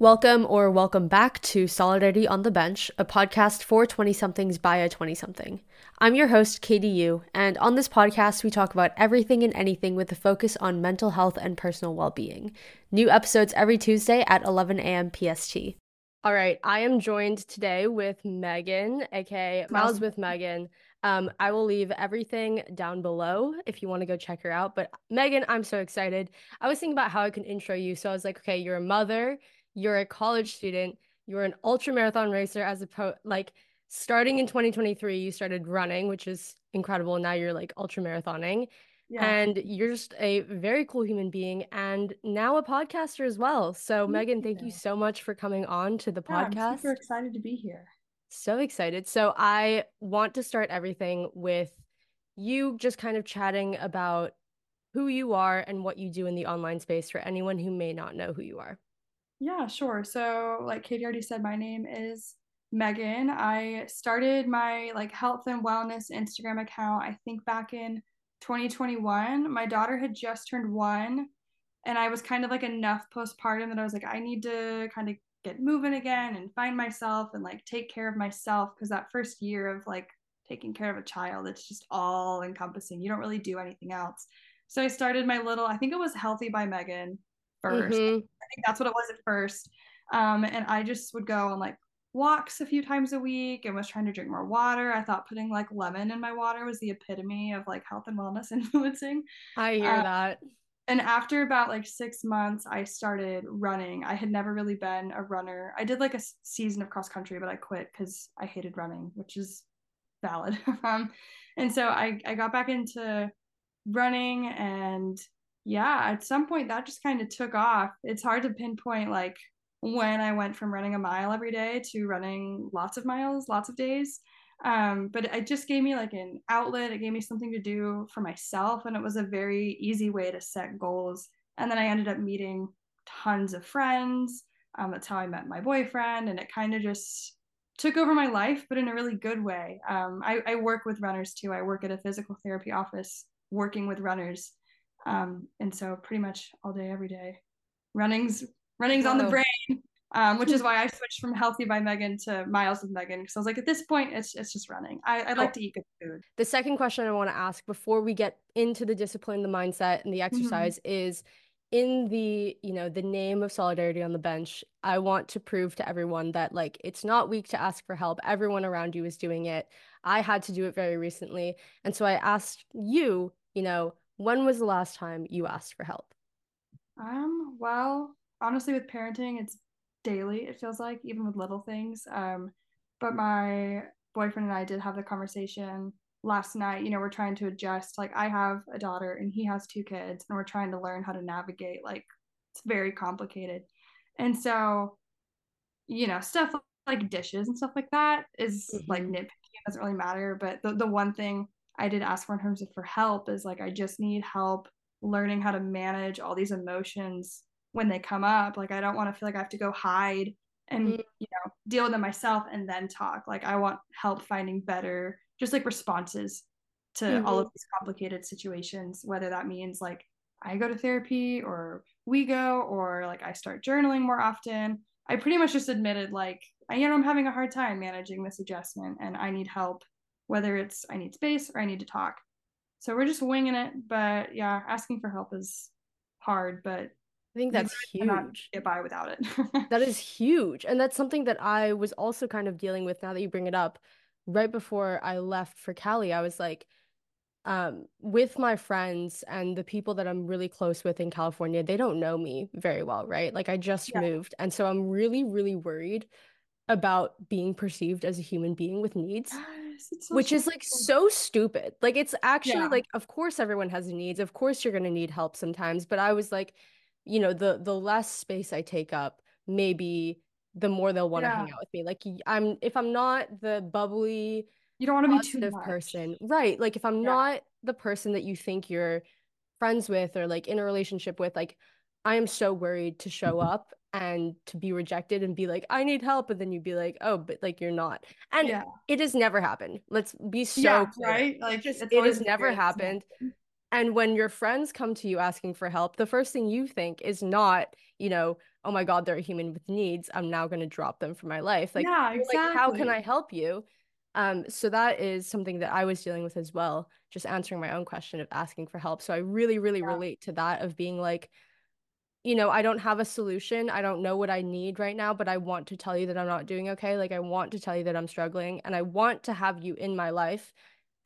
Welcome or welcome back to Solidarity on the Bench, a podcast for 20 somethings by a 20 something. I'm your host, Katie Eu, and on this podcast, we talk about everything and anything with a focus on mental health and personal well being. New episodes every Tuesday at 11 a.m. PST. All right, I am joined today with Megan, aka Miles with Megan. Um, I will leave everything down below if you want to go check her out. But Megan, I'm so excited. I was thinking about how I can intro you. So I was like, okay, you're a mother, you're a college student, you're an ultra marathon racer as a like starting in 2023 you started running which is incredible. Now you're like ultra marathoning. Yeah. and you're just a very cool human being and now a podcaster as well. So thank megan thank you so much for coming on to the yeah, podcast i'm super excited to be here. So excited. So i want to start everything with you just kind of chatting about who you are and what you do in the online space for anyone who may not know who you are yeah, sure. So, like Katie already said, my name is Megan. I started my like health and wellness Instagram account, I think back in 2021. My daughter had just turned one, and I was kind of like enough postpartum that I was like, I need to kind of get moving again and find myself and like take care of myself because that first year of like taking care of a child, it's just all encompassing. You don't really do anything else. So I started my little, I think it was Healthy by Megan 1st mm-hmm. I think that's what it was at first. Um, and I just would go on like walks a few times a week and was trying to drink more water. I thought putting like lemon in my water was the epitome of like health and wellness influencing. I hear um, that. And after about like six months, I started running. I had never really been a runner. I did like a season of cross country, but I quit because I hated running, which is valid. um, and so I, I got back into running and yeah, at some point that just kind of took off. It's hard to pinpoint like when I went from running a mile every day to running lots of miles, lots of days. Um, but it just gave me like an outlet. It gave me something to do for myself. And it was a very easy way to set goals. And then I ended up meeting tons of friends. Um, that's how I met my boyfriend. And it kind of just took over my life, but in a really good way. Um, I, I work with runners too. I work at a physical therapy office working with runners. Um, and so pretty much all day, every day, running's running's on the brain. Um, which is why I switched from Healthy by Megan to Miles with Megan because I was like, at this point, it's it's just running. I, I like oh. to eat good food. The second question I want to ask before we get into the discipline, the mindset, and the mm-hmm. exercise mm-hmm. is in the you know the name of solidarity on the bench i want to prove to everyone that like it's not weak to ask for help everyone around you is doing it i had to do it very recently and so i asked you you know when was the last time you asked for help? Um, well, honestly with parenting, it's daily, it feels like, even with little things. Um, but my boyfriend and I did have the conversation last night. You know, we're trying to adjust. Like I have a daughter and he has two kids, and we're trying to learn how to navigate. Like it's very complicated. And so, you know, stuff like dishes and stuff like that is, mm-hmm. like nitpicky. It doesn't really matter. But the, the one thing I did ask for in terms of for help is like I just need help learning how to manage all these emotions when they come up. Like I don't want to feel like I have to go hide and mm-hmm. you know deal with them myself and then talk. Like I want help finding better just like responses to mm-hmm. all of these complicated situations, whether that means like I go to therapy or we go or like I start journaling more often. I pretty much just admitted like I, you know I'm having a hard time managing this adjustment and I need help whether it's I need space or I need to talk. So we're just winging it. But yeah, asking for help is hard, but I think that's huge. Get by without it. that is huge. And that's something that I was also kind of dealing with now that you bring it up. Right before I left for Cali, I was like, um, with my friends and the people that I'm really close with in California, they don't know me very well, right? Like I just yeah. moved. And so I'm really, really worried about being perceived as a human being with needs so which is like so stupid like it's actually yeah. like of course everyone has needs of course you're going to need help sometimes but i was like you know the the less space i take up maybe the more they'll want to yeah. hang out with me like i'm if i'm not the bubbly you don't want to be too much. person right like if i'm yeah. not the person that you think you're friends with or like in a relationship with like i am so worried to show up and to be rejected and be like i need help and then you'd be like oh but like you're not and yeah. it has never happened let's be so yeah, clear. right like just, it has never happened and when your friends come to you asking for help the first thing you think is not you know oh my God, they're a human with needs. I'm now going to drop them from my life. Like, yeah, exactly. like, how can I help you? Um, so that is something that I was dealing with as well, just answering my own question of asking for help. So I really, really Yeah. relate to that of being like, you know, I don't have a solution. I don't know what I need right now, but I want to tell you that I'm not doing okay. Like, I want to tell you that I'm struggling and I want to have you in my life.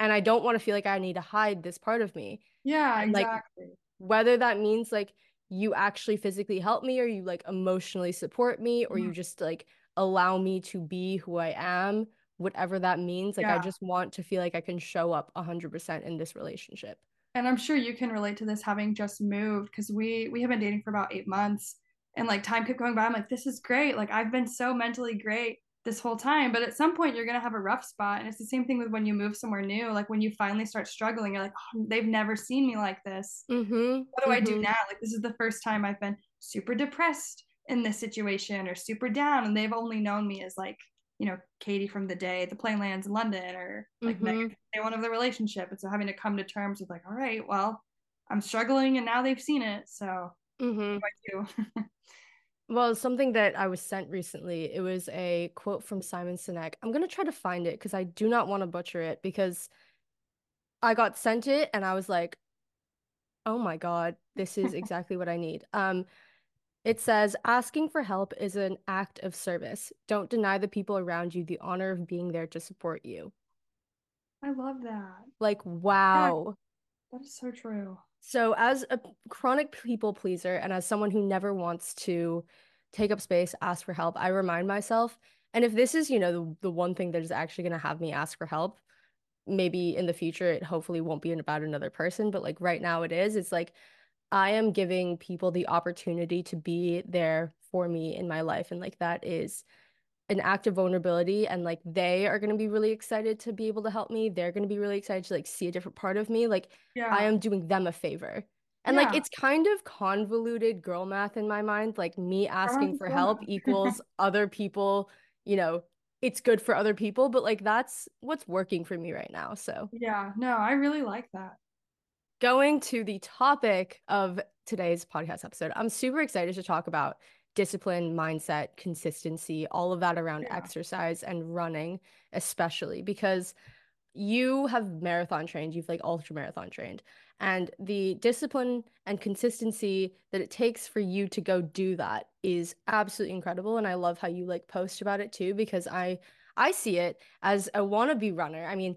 And I don't want to feel like I need to hide this part of me. Yeah, And like, exactly. whether that means like you actually physically help me or you like emotionally support me or you Mhm. just like allow me to be who I am, whatever that means. Like, I just want to feel like I can show up 100% in this relationship. And I'm sure you can relate to this having just moved because we we have been dating for about eight months and like time kept going by. I'm like, this is great. Like I've been so mentally great this whole time. But at some point you're gonna have a rough spot. And it's the same thing with when you move somewhere new. Like when you finally start struggling, you're like, oh, they've never seen me like this. Mm-hmm. What do I do mm-hmm. now? Like this is the first time I've been super depressed in this situation or super down. And they've only known me as like, you know, Katie from the day the plane lands in London or like Mm-hmm. Day one of the relationship. And so having to come to terms with like, all right, well, I'm struggling and now they've seen it. So Mm-hmm. what do I do? Well, something that I was sent recently, it was a quote from Simon Sinek. I'm gonna try to find it because I do not want to butcher it because I got sent it and I was like, oh my God, this is exactly what I need. Um, it says, asking for help is an act of service. Don't deny the people around you the honor of being there to support you. I love that. Like, wow. that is so true. So, as a chronic people pleaser and as someone who never wants to take up space, ask for help, I remind myself, and if this is, you know, the, the one thing that is actually going to have me ask for help, maybe in the future it hopefully won't be about another person, but like right now it is, it's like I am giving people the opportunity to be there for me in my life. And like that is an act of vulnerability and like they are going to be really excited to be able to help me. They're going to be really excited to like see a different part of me. Like I am doing them a favor. And like it's kind of convoluted girl math in my mind. Like me oh asking for help equals other people, you know, it's good for other people, but like that's what's working for me right now. So Yeah. No, I really like that. Going to the topic of today's podcast episode, I'm super excited to talk about discipline, mindset, consistency, all of that around Yeah. exercise and running, especially because you have marathon trained, you've like ultra marathon trained, and the discipline and consistency that it takes for you to go do that is absolutely incredible. And I love how you like post about it too, because I I see it as a wannabe runner. I mean,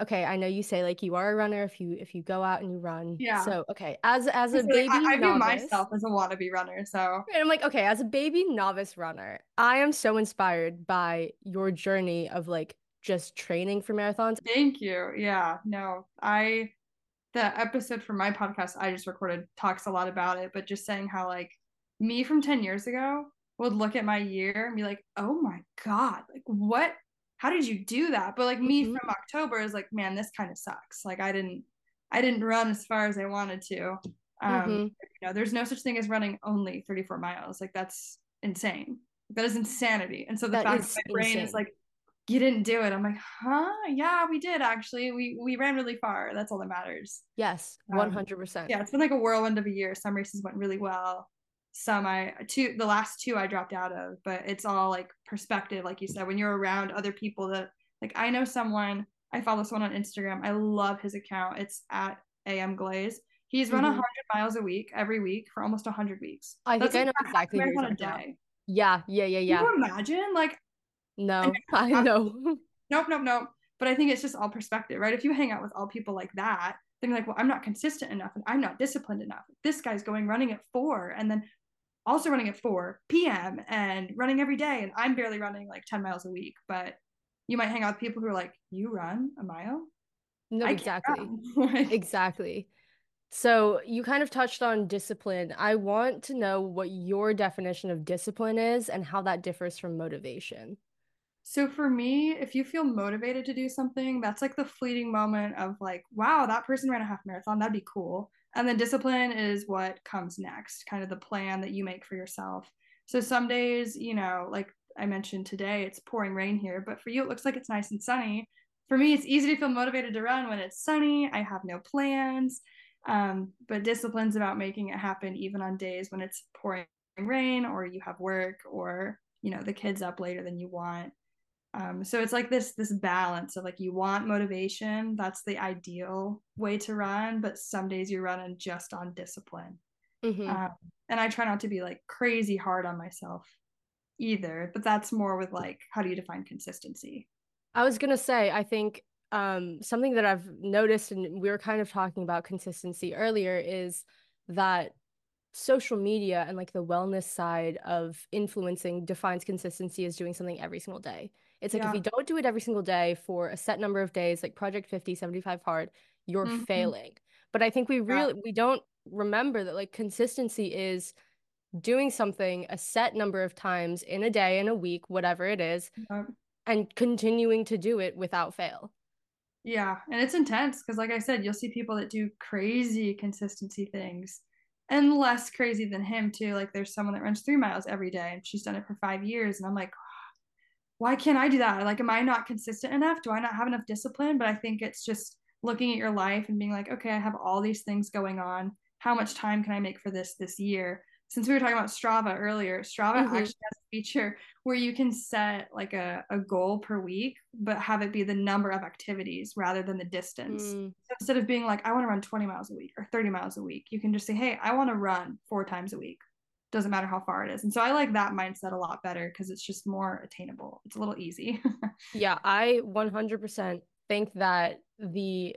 okay, I know you say like you are a runner if you if you go out and you run. Yeah. So okay, as as a So, like, I, baby I view novice, myself as a wannabe runner. So and I'm like, okay, as a baby novice runner, I am so inspired by your journey of like just training for marathons. thank you. Yeah. No, I the episode for my podcast I just recorded talks a lot about it, but just saying how like me from 10 years ago would look at my year and be like, oh my God, like what? How did you do that? But like me Mhm. from October is like, man, this kind of sucks. Like I didn't I didn't run as far as I wanted to. Um, Mhm. you know, there's no such thing as running only 34 miles. Like that's insane. That is insanity. And so the That fact that my brain is like, you didn't do it. I'm like, huh? Yeah, we did actually. We we ran really far. That's all that matters. Yes, Um, 100%. yeah, it's been like a whirlwind of a year. Some races went really well. Some I two the last two I dropped out of, but it's all like perspective, like you said, when you're around other people that like I know someone, I follow someone on Instagram. I love his account. It's at AM Glaze. He's run a Mhm. hundred miles a week every week for almost a hundred weeks. I think That's I like know a half exactly marathon a day. Yeah, yeah, yeah, Can yeah. you imagine? Like, No, I I- know. nope, nope, nope. But I think it's just all perspective, right? If you hang out with all people like that, then you're like, well, I'm not consistent enough and I'm not disciplined enough. This guy's going running at four and then also running at 4 p.m. and running every day. And I'm barely running like 10 miles a week. But you might hang out with people who are like, you run a mile? No, I exactly. Exactly. So you kind of touched on discipline. I want to know what your definition of discipline is and how that differs from motivation. So for me, if you feel motivated to do something, that's like the fleeting moment of like, wow, that person ran a half marathon. That'd be cool. And then discipline is what comes next, kind of the plan that you make for yourself. So some days, you know, like I mentioned today, it's pouring rain here, but for you, it looks like it's nice and sunny. For me, it's easy to feel motivated to run when it's sunny. I have no plans. Um, but discipline's about making it happen even on days when it's pouring rain or you have work or you know the kids up later than you want um, so it's like this this balance of like you want motivation that's the ideal way to run but some days you're running just on discipline. Mm-hmm. um, and i try not to be like crazy hard on myself either but that's more with like how do you define consistency? I was gonna say i think um, something that i've noticed and we were kind of talking about consistency earlier is that social media and like the wellness side of influencing defines consistency as doing something every single day it's like yeah. if you don't do it every single day for a set number of days, like Project 50, 75 hard, you're mm-hmm. failing. But I think we really yeah. we don't remember that like consistency is doing something a set number of times in a day, in a week, whatever it is, yeah. and continuing to do it without fail. Yeah, and it's intense because, like I said, you'll see people that do crazy consistency things and less crazy than him, too. Like, there's someone that runs three miles every day and she's done it for five years. And I'm like, why can't I do that? Like, am I not consistent enough? Do I not have enough discipline? But I think it's just looking at your life and being like, okay, I have all these things going on. How much time can I make for this this year? Since we were talking about Strava earlier, Strava mm-hmm. actually has a feature where you can set like a, a goal per week, but have it be the number of activities rather than the distance. Mm. So instead of being like, I want to run 20 miles a week or 30 miles a week, you can just say, hey, I want to run four times a week doesn't matter how far it is. And so I like that mindset a lot better because it's just more attainable. It's a little easy. yeah, I 100% think that the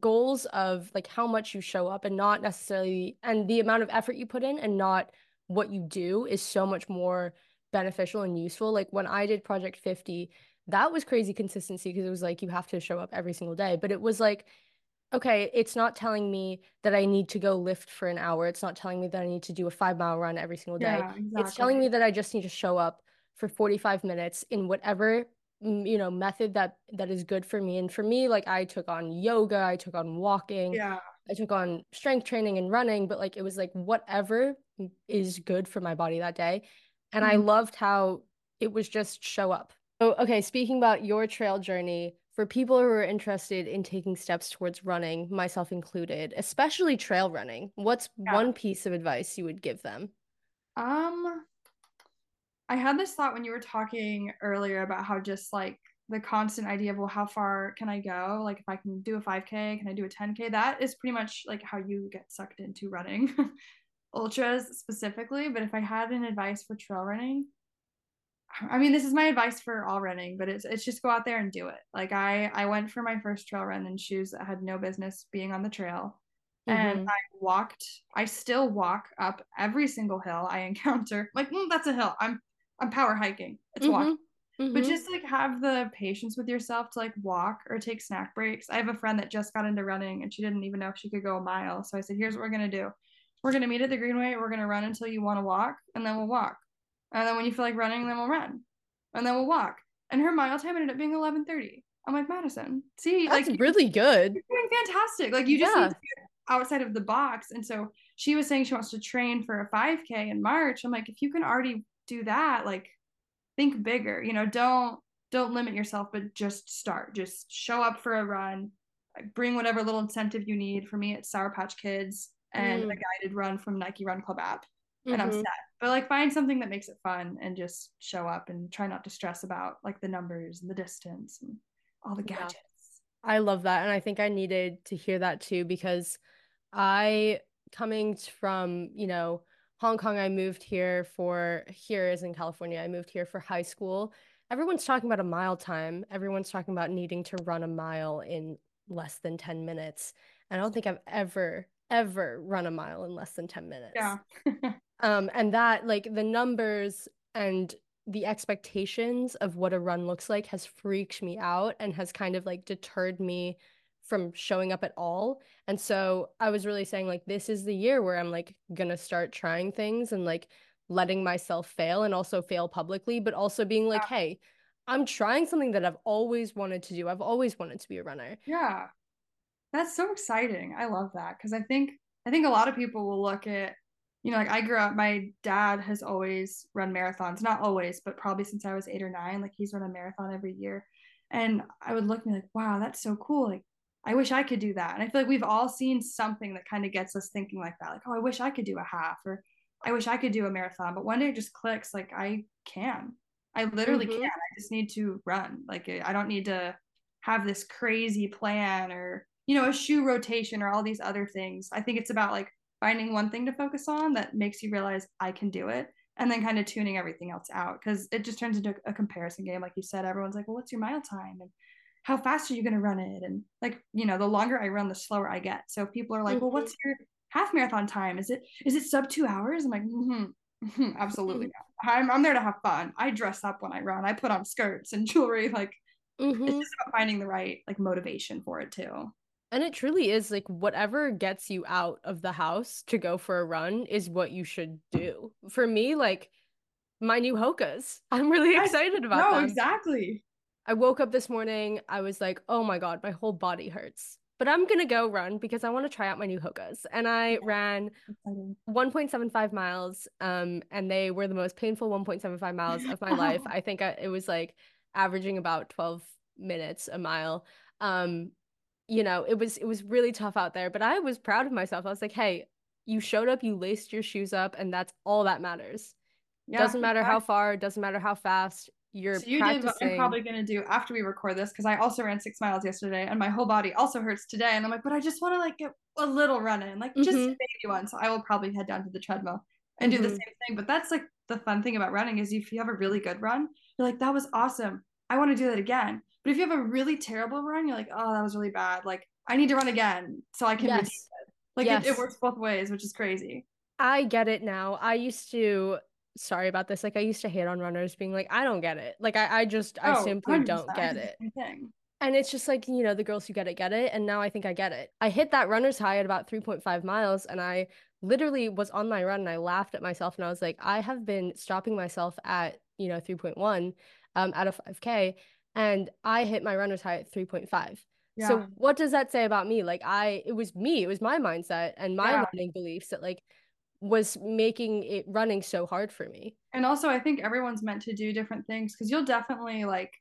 goals of like how much you show up and not necessarily and the amount of effort you put in and not what you do is so much more beneficial and useful. Like when I did Project 50, that was crazy consistency because it was like you have to show up every single day, but it was like okay, it's not telling me that I need to go lift for an hour. It's not telling me that I need to do a five mile run every single day. Yeah, exactly. It's telling me that I just need to show up for 45 minutes in whatever you know method that that is good for me and for me like i took on yoga i took on walking yeah i took on strength training and running but like it was like whatever is good for my body that day and mm-hmm. i loved how it was just show up so okay speaking about your trail journey for people who are interested in taking steps towards running, myself included, especially trail running, what's yeah. one piece of advice you would give them? Um I had this thought when you were talking earlier about how just like the constant idea of well how far can I go? Like if I can do a 5k, can I do a 10k? That is pretty much like how you get sucked into running. Ultras specifically, but if I had an advice for trail running, I mean, this is my advice for all running, but it's it's just go out there and do it. Like I I went for my first trail run in shoes that had no business being on the trail. Mm-hmm. And I walked, I still walk up every single hill I encounter. Like, mm, that's a hill. I'm I'm power hiking. It's mm-hmm. walk. Mm-hmm. But just like have the patience with yourself to like walk or take snack breaks. I have a friend that just got into running and she didn't even know if she could go a mile. So I said, here's what we're gonna do. We're gonna meet at the greenway, we're gonna run until you want to walk, and then we'll walk. And then when you feel like running, then we'll run. And then we'll walk. And her mile time ended up being 11:30. I'm like, Madison, see, that's like really good. You're doing fantastic. Like you just yeah. need to get outside of the box. And so she was saying she wants to train for a 5K in March. I'm like, if you can already do that, like think bigger. You know, don't don't limit yourself, but just start. Just show up for a run. Bring whatever little incentive you need. For me, it's Sour Patch Kids and mm. a guided run from Nike Run Club app and mm-hmm. I'm set. But like find something that makes it fun and just show up and try not to stress about like the numbers and the distance and all the gadgets. Yeah. I love that. And I think I needed to hear that too because I coming from, you know, Hong Kong, I moved here for here is in California. I moved here for high school. Everyone's talking about a mile time. Everyone's talking about needing to run a mile in less than 10 minutes. And I don't think I've ever, ever run a mile in less than 10 minutes. Yeah. um and that like the numbers and the expectations of what a run looks like has freaked me out and has kind of like deterred me from showing up at all. And so I was really saying like this is the year where I'm like to start trying things and like letting myself fail and also fail publicly but also being like yeah. hey, I'm trying something that I've always wanted to do. I've always wanted to be a runner. Yeah. That's so exciting. I love that because I think I think a lot of people will look at you know, like I grew up, my dad has always run marathons, not always, but probably since I was eight or nine. Like he's run a marathon every year. And I would look and be like, wow, that's so cool. Like, I wish I could do that. And I feel like we've all seen something that kind of gets us thinking like that. Like, oh, I wish I could do a half or I wish I could do a marathon, but one day it just clicks. Like I can. I literally Mhm. can. I just need to run. Like I don't need to have this crazy plan or you know a shoe rotation or all these other things. I think it's about like finding one thing to focus on that makes you realize I can do it and then kind of tuning everything else out because it just turns into a comparison game like you said everyone's like well what's your mile time? And how fast are you going to run it? And like you know the longer i run the slower i get. So if people are like well Mhm. what's your half marathon time? Is it is it sub two hours? I'm like mm-hmm, absolutely not. I'm, I'm there to have fun. I dress up when i run. I put on skirts and jewelry. Like it's Mhm. just about finding the right like motivation for it too And it truly is like whatever gets you out of the house to go for a run is what you should do. For me, like my new Hokas. I'm really excited about no them. exactly I woke up this morning, I was like, "Oh my God, my whole body hurts." But I'm gonna go run because I want to try out my new Hokas. And I ran 1.75 miles, um, and they were the most painful 1.75 miles of my life. I think I, it was like averaging about 12 minutes a mile. Um, you know, it was it was really tough out there, but I was proud of myself. I was like, "Hey, you showed up, you laced your shoes up, and that's all that matters. yeah Doesn't matter how exactly. far, doesn't matter how fast, you're So you did what I'm probably gonna do after we record this because I also ran six miles yesterday and my whole body also hurts today. And I'm like, but I just want to like get a little run in, like just a Mhm. baby one. So I will probably head down to the treadmill and do the Mhm. same thing. But that's like the fun thing about running is if you have a really good run, you're like, that was awesome. I want to do that again. But if you have a really terrible run, you're like, oh, that was really bad. Like I need to run again so I can Yes. it. Like it, it works both ways, which is crazy. I get it now. I used to, sorry about this, like I used to hate on runners being like, I don't get it. Like I, I just, I Oh, simply 100%. don't get it. And it's just like, you know, the girls who get it, get it. And now I think I get it. I hit that runner's high at about 3.5 miles and I literally was on my run and I laughed at myself and I was like, I have been stopping myself at, you know, 3.1 um, out of 5K and I hit my runner's high at 3.5. So what does that say about me? Like I, it was me, it was my mindset and my Yeah. running beliefs that like was making it running so hard for me. and also i think everyone's meant to do different things because you'll definitely like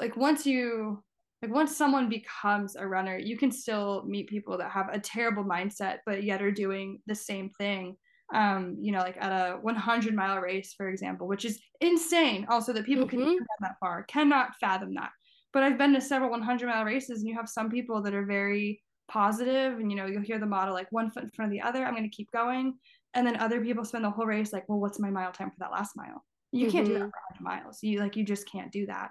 like once you like once someone becomes a runner you can still meet people that have a terrible mindset but yet are doing the same thing um you know like at a 100 mile race for example which is insane also that people can Mhm. even run that far. Cannot fathom that. But i've been to several 100 mile races and you have some people that are very positive and you know you'll hear the motto like one foot in front of the other i'm going to keep going. And then other people spend the whole race like well what's my mile time for that last mile? You can't do that Mhm. for 100 miles. You like you just can't do that.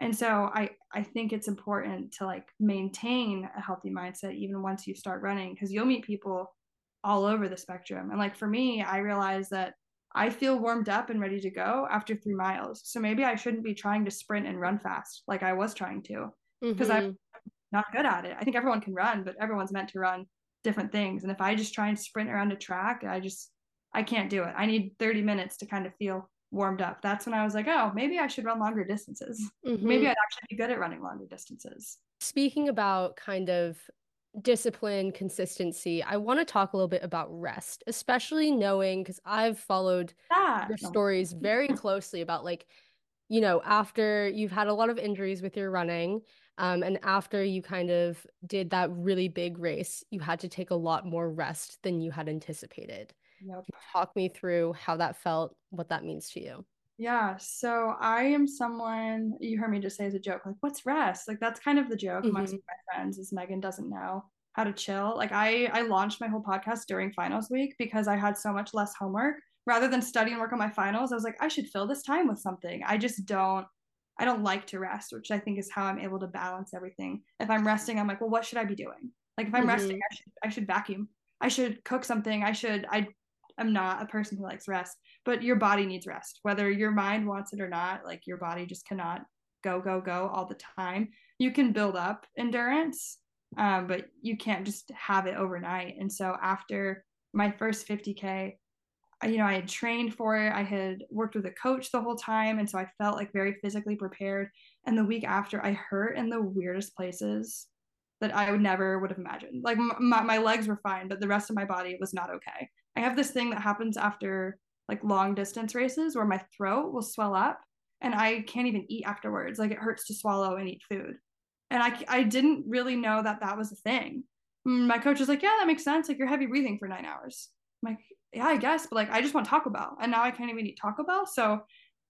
And so i i think it's important to like maintain a healthy mindset even once you start running because you'll meet people all over the spectrum. And like for me i realized that i feel warmed up and ready to go after three miles. So maybe i shouldn't be trying to sprint and run fast like i was trying to because i'm Mhm. not good at it. I think everyone can run but everyone's meant to run different things. And if i just try and sprint around a track i just i can't do it. I need 30 minutes to kind of feel warmed up. That's when i was like oh maybe i should run longer distances. Mhm. maybe i'd actually be good at running longer distances. Speaking about kind of discipline, consistency, I want to talk a little bit about rest, especially knowing because I've followed that your stories very closely about like, you know, after you've had a lot of injuries with your running, um, and after you kind of did that really big race, you had to take a lot more rest than you had anticipated. Yep. Talk me through how that felt, what that means to you. Yeah, so I am someone you heard me just say as a joke, like, what's rest? Like that's kind of the joke amongst Mhm. my friends is Megan doesn't know how to chill. Like I I launched my whole podcast during finals week because I had so much less homework. Rather than study and work on my finals, I was like, I should fill this time with something. I just don't I don't like to rest, which I think is how I'm able to balance everything. If I'm resting, I'm like, well, what should I be doing? Like if I'm resting, Mhm. I should I should vacuum. I should cook something. I should I I'm not a person who likes rest but your body needs rest. Whether your mind wants it or not like your body just cannot go go go all the time. You can build up endurance um, but you can't just have it overnight. And so after my first 50k you know i had trained for it. I had worked with a coach the whole time. And so i felt like very physically prepared. And the week after i hurt in the weirdest places that i would never would have imagined. Like my, my legs were fine but the rest of my body was not okay i have this thing that happens after like long distance races where my throat will swell up and I can't even eat afterwards. Like it hurts to swallow and eat food. And I, I didn't really know that that was a thing. Mm, my coach was like, yeah, that makes sense. Like you're heavy breathing for nine hours. I'm like, yeah, I guess, but like I just want Taco Bell. And now I can't even eat Taco Bell. So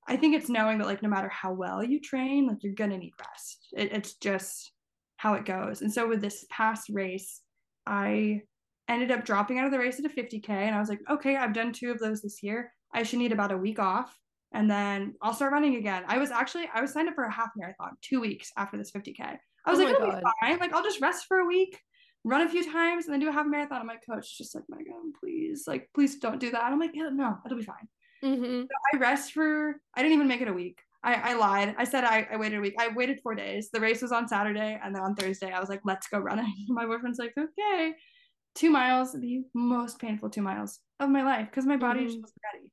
I think it's knowing that like no matter how well you train, like you're gonna need rest. It, it's just how it goes. And so with this past race, I ended up dropping out of the race at a 50k, and I was like, okay, I've done two of those this year. I should need about a week off, and then I'll start running again. I was actually I was signed up for a half marathon two weeks after this 50k. I was oh like, it'll God. be fine. Like I'll just rest for a week, run a few times, and then do a half marathon. And my coach just like, my Megan, please, like, please don't do that. I'm like, yeah, no, it'll be fine. Mm-hmm. So I rest for, I didn't even make it a week. I, I lied. I said I, I waited a week. I waited four days. The race was on Saturday. And then on Thursday, I was like, let's go running. My boyfriend's like, okay. Two miles, the most painful two miles of my life because my body mm-hmm. just wasn't ready.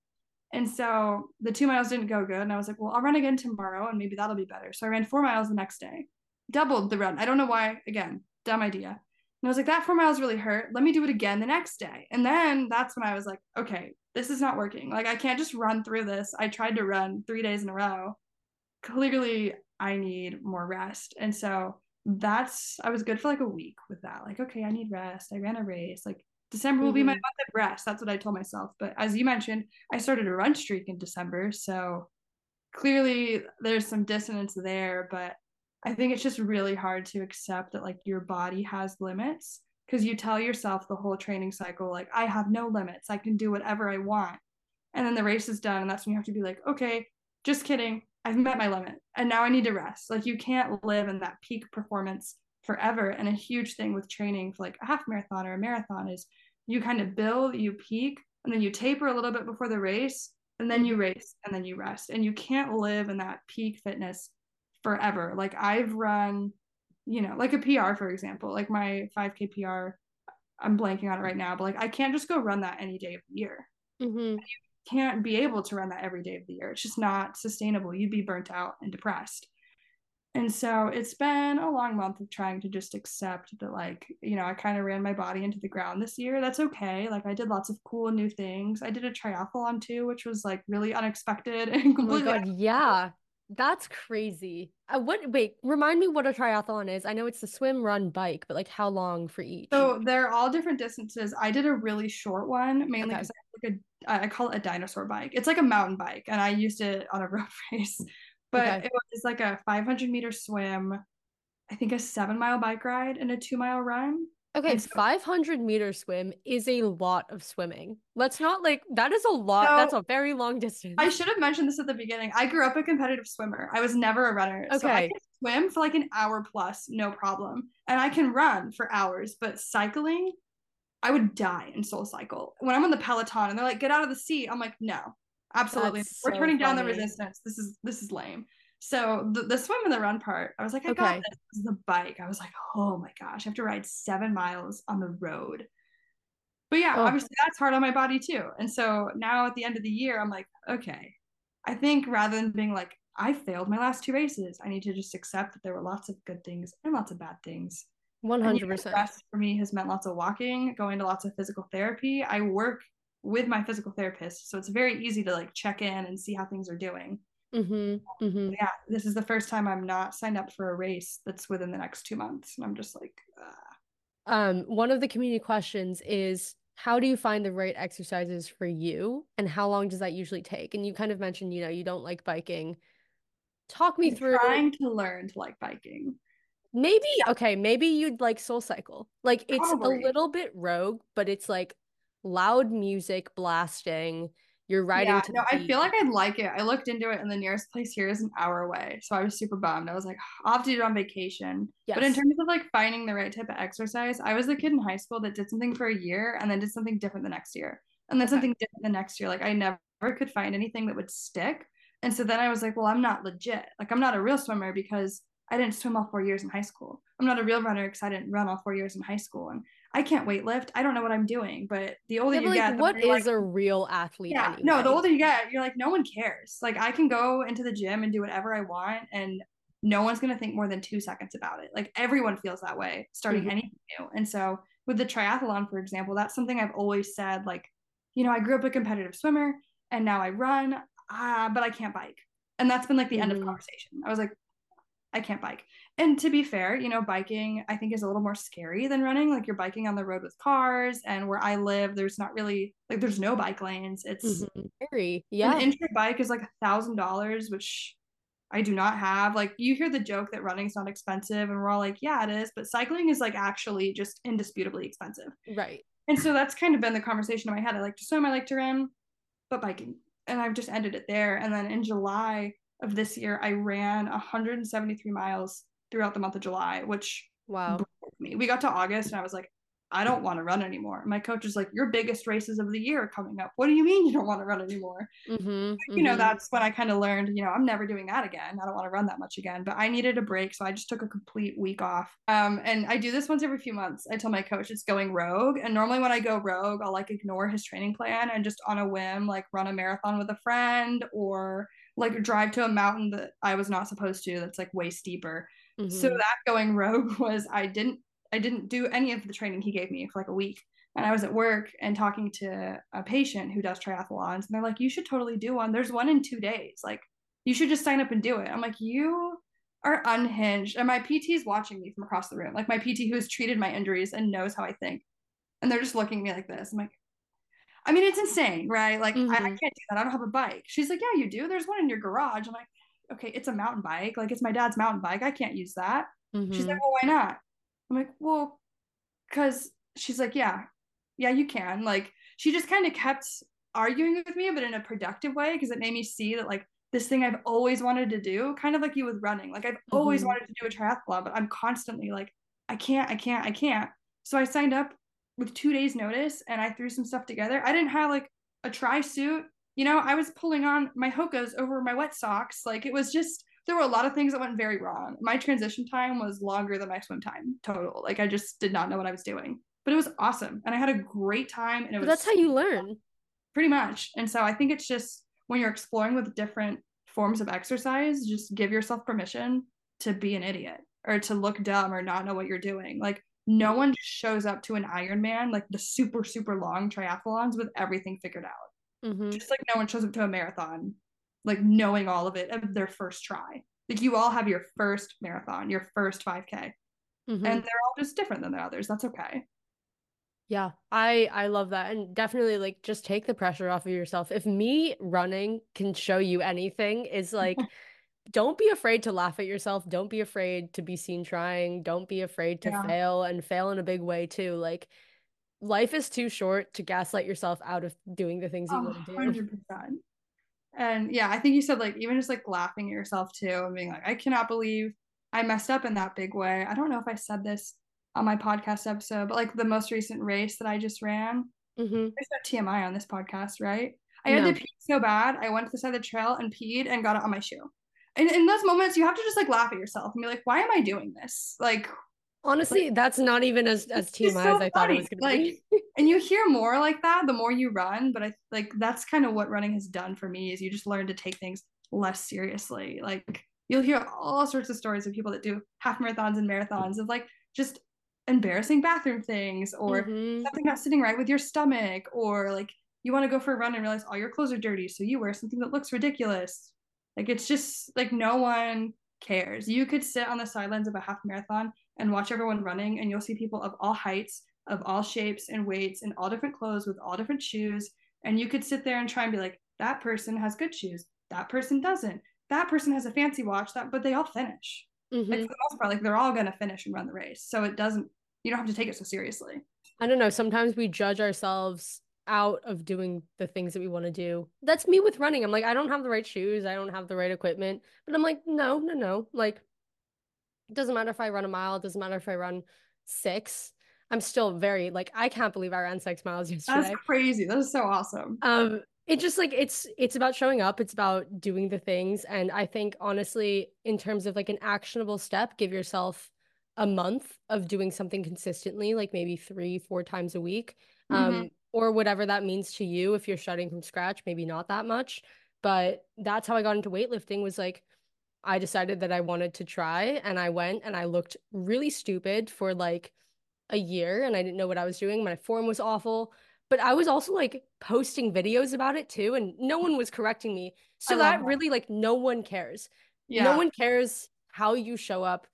And so the two miles didn't go good. And I was like, well, I'll run again tomorrow and maybe that'll be better. So I ran four miles the next day, doubled the run. I don't know why. Again, dumb idea. And I was like, that four miles really hurt. Let me do it again the next day. And then that's when I was like, okay, this is not working. Like, I can't just run through this. I tried to run three days in a row. Clearly, I need more rest. And so that's, I was good for like a week with that. Like, okay, I need rest. I ran a race. Like, December will mm-hmm. be my mm-hmm. month of rest. That's what I told myself. But as you mentioned, I started a run streak in December. So clearly, there's some dissonance there. But I think it's just really hard to accept that like your body has limits because you tell yourself the whole training cycle, like, I have no limits. I can do whatever I want. And then the race is done. And that's when you have to be like, okay, just kidding. I've met my limit and now I need to rest. Like, you can't live in that peak performance forever. And a huge thing with training for like a half marathon or a marathon is you kind of build, you peak, and then you taper a little bit before the race, and then you race, and then you rest. And you can't live in that peak fitness forever. Like I've run, you know, like a PR, for example, like my 5K PR, I'm blanking on it right now, but like I can't just go run that any day of the year. Mm-hmm. Can't be able to run that every day of the year. It's just not sustainable. You'd be burnt out and depressed. And so it's been a long month of trying to just accept that, like, you know, I kind of ran my body into the ground this year. That's okay. Like, I did lots of cool new things. I did a triathlon too, which was like really unexpected and completely. Oh my God, yeah. That's crazy. Uh, what? Wait, remind me what a triathlon is. I know it's the swim, run, bike, but like how long for each? So they're all different distances. I did a really short one, mainly because okay. I like a I call it a dinosaur bike. It's like a mountain bike, and I used it on a road race. But okay. it was like a 500 meter swim, I think a seven mile bike ride, and a two mile run. Okay, so, 500 meter swim is a lot of swimming. Let's not like that is a lot. So, that's a very long distance. I should have mentioned this at the beginning. I grew up a competitive swimmer. I was never a runner. Okay. So I can swim for like an hour plus, no problem. And I can run for hours, but cycling, I would die in soul cycle. When I'm on the Peloton and they're like, get out of the seat, I'm like, no, absolutely. That's We're so turning funny. down the resistance. This is this is lame. So the, the swim and the run part, I was like, I okay. got this. this is the bike. I was like, oh my gosh, I have to ride seven miles on the road. But yeah, oh. obviously that's hard on my body too. And so now at the end of the year, I'm like, okay, I think rather than being like, I failed my last two races, I need to just accept that there were lots of good things and lots of bad things. 100%. Rest for me has meant lots of walking, going to lots of physical therapy. I work with my physical therapist, so it's very easy to like check in and see how things are doing. Mm-hmm, mm-hmm. Yeah, this is the first time I'm not signed up for a race that's within the next two months, and I'm just like, um, one of the community questions is how do you find the right exercises for you, and how long does that usually take? And you kind of mentioned, you know, you don't like biking. Talk me I'm through trying to learn to like biking. Maybe yeah. okay, maybe you'd like Soul Cycle. Like it's Probably. a little bit rogue, but it's like loud music blasting you're riding yeah, to no, I feel like I'd like it. I looked into it and the nearest place here is an hour away. So I was super bummed. I was like, I'll have to do it on vacation. Yes. But in terms of like finding the right type of exercise, I was the kid in high school that did something for a year and then did something different the next year. And then okay. something different the next year. Like I never could find anything that would stick. And so then I was like, well, I'm not legit. Like I'm not a real swimmer because I didn't swim all four years in high school. I'm not a real runner because I didn't run all four years in high school. And I can't weight lift. I don't know what I'm doing. But the older yeah, you like, get, what is like, a real athlete? Yeah, anyway? no. The older you get, you're like, no one cares. Like I can go into the gym and do whatever I want, and no one's gonna think more than two seconds about it. Like everyone feels that way starting mm-hmm. anything new. And so with the triathlon, for example, that's something I've always said. Like, you know, I grew up a competitive swimmer, and now I run, uh, but I can't bike. And that's been like the mm-hmm. end of mm-hmm. conversation. I was like, I can't bike. And to be fair, you know, biking I think is a little more scary than running. Like you're biking on the road with cars, and where I live, there's not really like there's no bike lanes. It's mm-hmm. scary. Yeah. An injured bike is like a thousand dollars, which I do not have. Like you hear the joke that running's not expensive, and we're all like, yeah, it is, but cycling is like actually just indisputably expensive. Right. And so that's kind of been the conversation in my head. I like to swim, I like to run, but biking. And I've just ended it there. And then in July of this year, I ran 173 miles throughout the month of July, which wow me. We got to August and I was like, I don't want to run anymore. My coach is like, Your biggest races of the year are coming up. What do you mean you don't want to run anymore? Mm-hmm, you mm-hmm. know, that's when I kind of learned, you know, I'm never doing that again. I don't want to run that much again. But I needed a break. So I just took a complete week off. Um, and I do this once every few months. I tell my coach it's going rogue. And normally when I go rogue, I'll like ignore his training plan and just on a whim, like run a marathon with a friend or like drive to a mountain that I was not supposed to that's like way steeper. Mm-hmm. So that going rogue was I didn't I didn't do any of the training he gave me for like a week. And I was at work and talking to a patient who does triathlons, and they're like, "You should totally do one. There's one in two days. Like, you should just sign up and do it." I'm like, "You are unhinged." And my PT is watching me from across the room, like my PT who has treated my injuries and knows how I think, and they're just looking at me like this. I'm like, I mean, it's insane, right? Like, mm-hmm. I, I, mm-hmm. can't do that. I don't have a bike. She's like, Yeah, you do. There's one in your garage. I'm like, Okay, it's a mountain bike. Like, it's my dad's mountain bike. I can't use that. Mm-hmm. She's like, Well, why not? I'm like, well, because she's like, yeah, yeah, you can. Like, she just kind of kept arguing with me, but in a productive way, because it made me see that, like, this thing I've always wanted to do, kind of like you with running. Like, I've mm-hmm. always wanted to do a triathlon, but I'm constantly like, I can't, I can't, I can't. So I signed up with two days' notice and I threw some stuff together. I didn't have like a tri suit. You know, I was pulling on my Hokas over my wet socks. Like, it was just, there were a lot of things that went very wrong. My transition time was longer than my swim time total. Like I just did not know what I was doing. But it was awesome. And I had a great time. And it but was that's how you learn. Pretty much. And so I think it's just when you're exploring with different forms of exercise, just give yourself permission to be an idiot or to look dumb or not know what you're doing. Like no one shows up to an Ironman, like the super, super long triathlons with everything figured out. Mm-hmm. Just like no one shows up to a marathon like knowing all of it of their first try. Like you all have your first marathon, your first 5K. Mm-hmm. And they're all just different than the others. That's okay. Yeah, I I love that and definitely like just take the pressure off of yourself. If me running can show you anything is like don't be afraid to laugh at yourself. Don't be afraid to be seen trying. Don't be afraid to yeah. fail and fail in a big way too. Like life is too short to gaslight yourself out of doing the things you oh, want to do. 100%. And yeah, I think you said like even just like laughing at yourself too and being like, I cannot believe I messed up in that big way. I don't know if I said this on my podcast episode, but like the most recent race that I just ran, mm-hmm. there's no TMI on this podcast, right? I no. had to pee so bad. I went to the side of the trail and peed and got it on my shoe. And in those moments, you have to just like laugh at yourself and be like, why am I doing this? Like, Honestly, like, that's not even as as team so as I thought it was gonna like, be. and you hear more like that the more you run, but I like that's kind of what running has done for me is you just learn to take things less seriously. Like you'll hear all sorts of stories of people that do half marathons and marathons of like just embarrassing bathroom things or mm-hmm. something not sitting right with your stomach or like you want to go for a run and realize all your clothes are dirty so you wear something that looks ridiculous like it's just like no one cares. You could sit on the sidelines of a half marathon and watch everyone running and you'll see people of all heights of all shapes and weights in all different clothes with all different shoes. And you could sit there and try and be like that person has good shoes. That person doesn't. That person has a fancy watch that but they all finish. Mm-hmm. like for the most part like they're all going to finish and run the race. So it doesn't you don't have to take it so seriously. I don't know. Sometimes we judge ourselves out of doing the things that we want to do that's me with running i'm like i don't have the right shoes i don't have the right equipment but i'm like no no no like it doesn't matter if I run a mile, it doesn't matter if I run six. I'm still very like I can't believe I ran six miles yesterday. That's crazy. That is so awesome. Um it just like it's it's about showing up, it's about doing the things. And I think honestly, in terms of like an actionable step, give yourself a month of doing something consistently, like maybe three, four times a week. Mm-hmm. Um, or whatever that means to you if you're starting from scratch, maybe not that much. But that's how I got into weightlifting was like I decided that I wanted to try and I went and I looked really stupid for like a year and I didn't know what I was doing. My form was awful, but I was also like posting videos about it too and no one was correcting me. So that, that really like no one cares. Yeah. No one cares how you show up.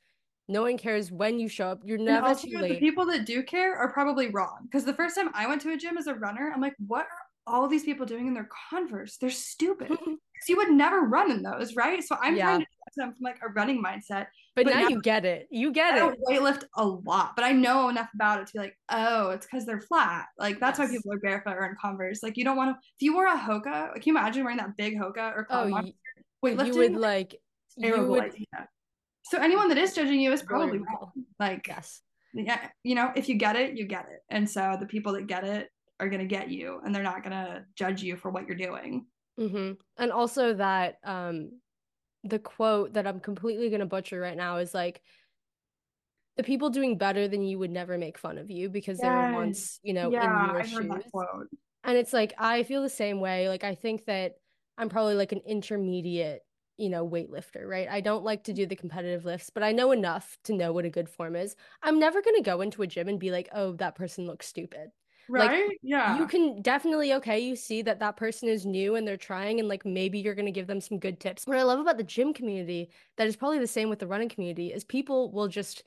No one cares when you show up. You're never also, too late. The people that do care are probably wrong. Because the first time I went to a gym as a runner, I'm like, what are all these people doing in their Converse? They're stupid. you would never run in those, right? So I'm yeah. trying to them from like a running mindset. But, but now, now, you get it. You get it. I it. weightlift a lot, but I know enough about it to be like, oh, it's because they're flat. Like that's yes. why people are barefoot or in Converse. Like you don't want to. If you wore a Hoka, like, can you imagine wearing that big Hoka or oh, you, weightlifting? You would like. You would, idea. So anyone that is judging you is probably wrong. Like yes, yeah, you know, if you get it, you get it. And so the people that get it are gonna get you, and they're not gonna judge you for what you're doing. Mm-hmm. And also that um, the quote that I'm completely gonna butcher right now is like, the people doing better than you would never make fun of you because yes. they were once, you know, yeah, in your I shoes. And it's like I feel the same way. Like I think that I'm probably like an intermediate you know, weightlifter, right? I don't like to do the competitive lifts, but I know enough to know what a good form is. I'm never going to go into a gym and be like, oh, that person looks stupid. Right? Like, yeah. You can definitely, okay, you see that that person is new and they're trying, and like maybe you're going to give them some good tips. What I love about the gym community, that is probably the same with the running community, is people will just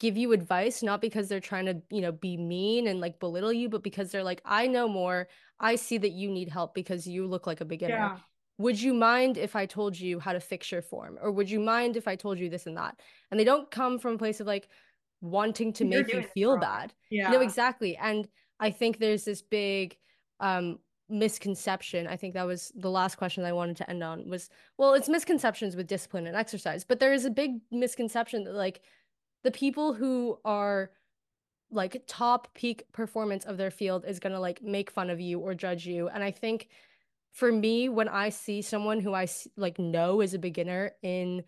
give you advice not because they're trying to you know be mean and like belittle you but because they're like i know more i see that you need help because you look like a beginner yeah would you mind if I told you how to fix your form? Or would you mind if I told you this and that? And they don't come from a place of like wanting to You're make you feel bad. Yeah. No, exactly. And I think there's this big um misconception. I think that was the last question I wanted to end on was well, it's misconceptions with discipline and exercise, but there is a big misconception that like the people who are like top peak performance of their field is going to like make fun of you or judge you. And I think for me when i see someone who i like know is a beginner in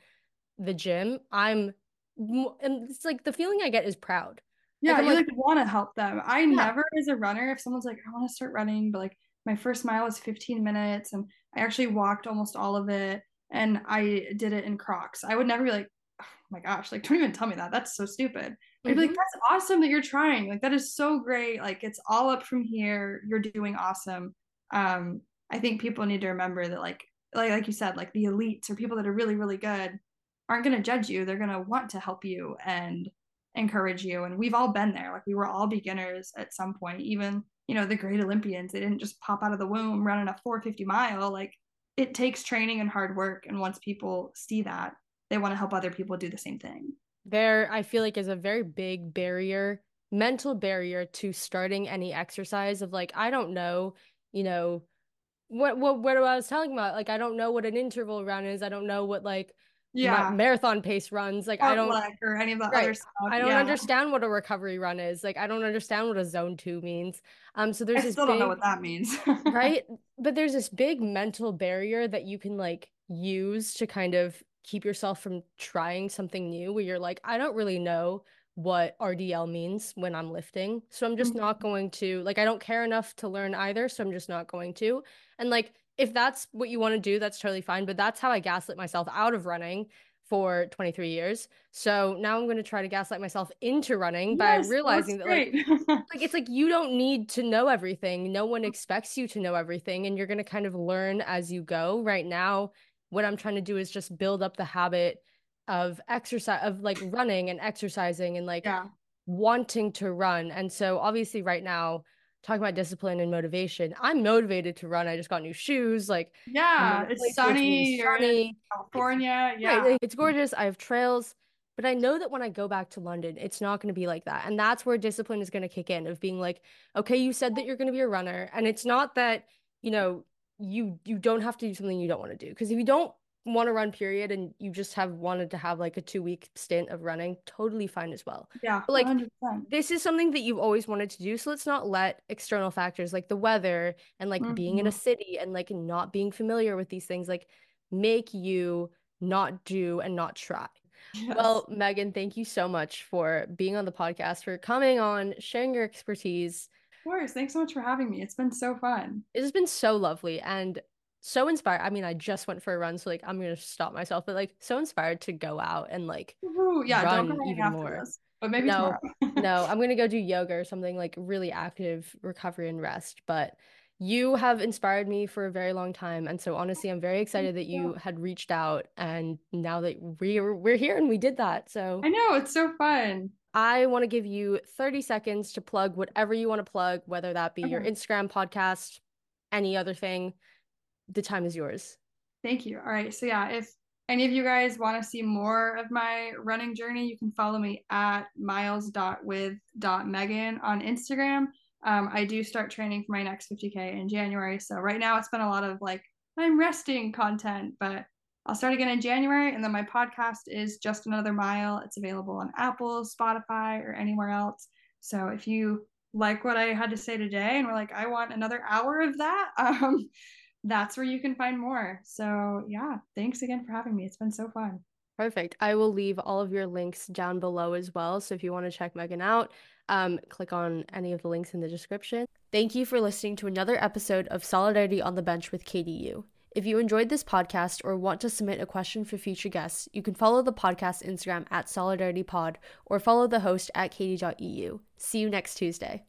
the gym i'm and it's like the feeling i get is proud. Yeah like, you like, like want to help them. I yeah. never as a runner. If someone's like i want to start running but like my first mile was 15 minutes and i actually walked almost all of it and i did it in crocs. I would never be like oh my gosh like don't even tell me that. That's so stupid. Mm-hmm. i'd be like mm-hmm. that's awesome that you're trying. Like that is so great. Like it's all up from here. You're doing awesome. Um I think people need to remember that like like like you said, like the elites or people that are really, really good aren't gonna judge you. They're gonna want to help you and encourage you. And we've all been there. Like we were all beginners at some point. Even, you know, the great Olympians, they didn't just pop out of the womb running a 450 mile. Like it takes training and hard work. And once people see that, they want to help other people do the same thing. There, I feel like is a very big barrier, mental barrier to starting any exercise of like, I don't know, you know, what what what I was telling about. Like I don't know what an interval run is. I don't know what like yeah marathon pace runs. Like I don't or any of the right. other stuff. I don't yeah. understand what a recovery run is. Like I don't understand what a zone two means. Um, so there's I this still big, don't know what that means, right? But there's this big mental barrier that you can like use to kind of keep yourself from trying something new where you're like, I don't really know what RDL means when I'm lifting. So I'm just mm-hmm. not going to like I don't care enough to learn either, so I'm just not going to. And like if that's what you want to do, that's totally fine, but that's how I gaslit myself out of running for 23 years. So now I'm going to try to gaslight myself into running yes, by realizing that like like it's like you don't need to know everything. No one expects you to know everything and you're going to kind of learn as you go. Right now, what I'm trying to do is just build up the habit of exercise of like running and exercising and like yeah. wanting to run. And so obviously right now talking about discipline and motivation, I'm motivated to run. I just got new shoes. Like yeah, it's sunny, sunny. California. It's, yeah. Right, it's gorgeous. I have trails. But I know that when I go back to London, it's not going to be like that. And that's where discipline is going to kick in of being like, okay, you said that you're going to be a runner. And it's not that, you know, you you don't have to do something you don't want to do. Because if you don't want to run period and you just have wanted to have like a two week stint of running totally fine as well yeah but like 100%. this is something that you've always wanted to do so let's not let external factors like the weather and like mm-hmm. being in a mm-hmm. city and like not being familiar with these things like make you not do and not try yes. well megan thank you so much for being on the podcast for coming on sharing your expertise of course thanks so much for having me it's been so fun it has been so lovely and so inspired. I mean, I just went for a run, so like I'm gonna stop myself, but like so inspired to go out and like Ooh, yeah, run don't even more. This, but maybe no, no, I'm gonna go do yoga or something like really active recovery and rest. But you have inspired me for a very long time. And so honestly, I'm very excited that you had reached out and now that we're we're here and we did that. So I know it's so fun. I want to give you 30 seconds to plug whatever you want to plug, whether that be okay. your Instagram podcast, any other thing. The time is yours. Thank you. All right. So yeah, if any of you guys want to see more of my running journey, you can follow me at miles.with.megan on Instagram. Um, I do start training for my next 50K in January. So right now it's been a lot of like, I'm resting content, but I'll start again in January. And then my podcast is Just Another Mile. It's available on Apple, Spotify, or anywhere else. So if you like what I had to say today and we're like, I want another hour of that, um, that's where you can find more. So yeah, thanks again for having me. It's been so fun. Perfect. I will leave all of your links down below as well. So if you want to check Megan out, um, click on any of the links in the description. Thank you for listening to another episode of Solidarity on the Bench with Katie Eu. If you enjoyed this podcast or want to submit a question for future guests, you can follow the podcast Instagram at SolidarityPod or follow the host at katie.eu. See you next Tuesday.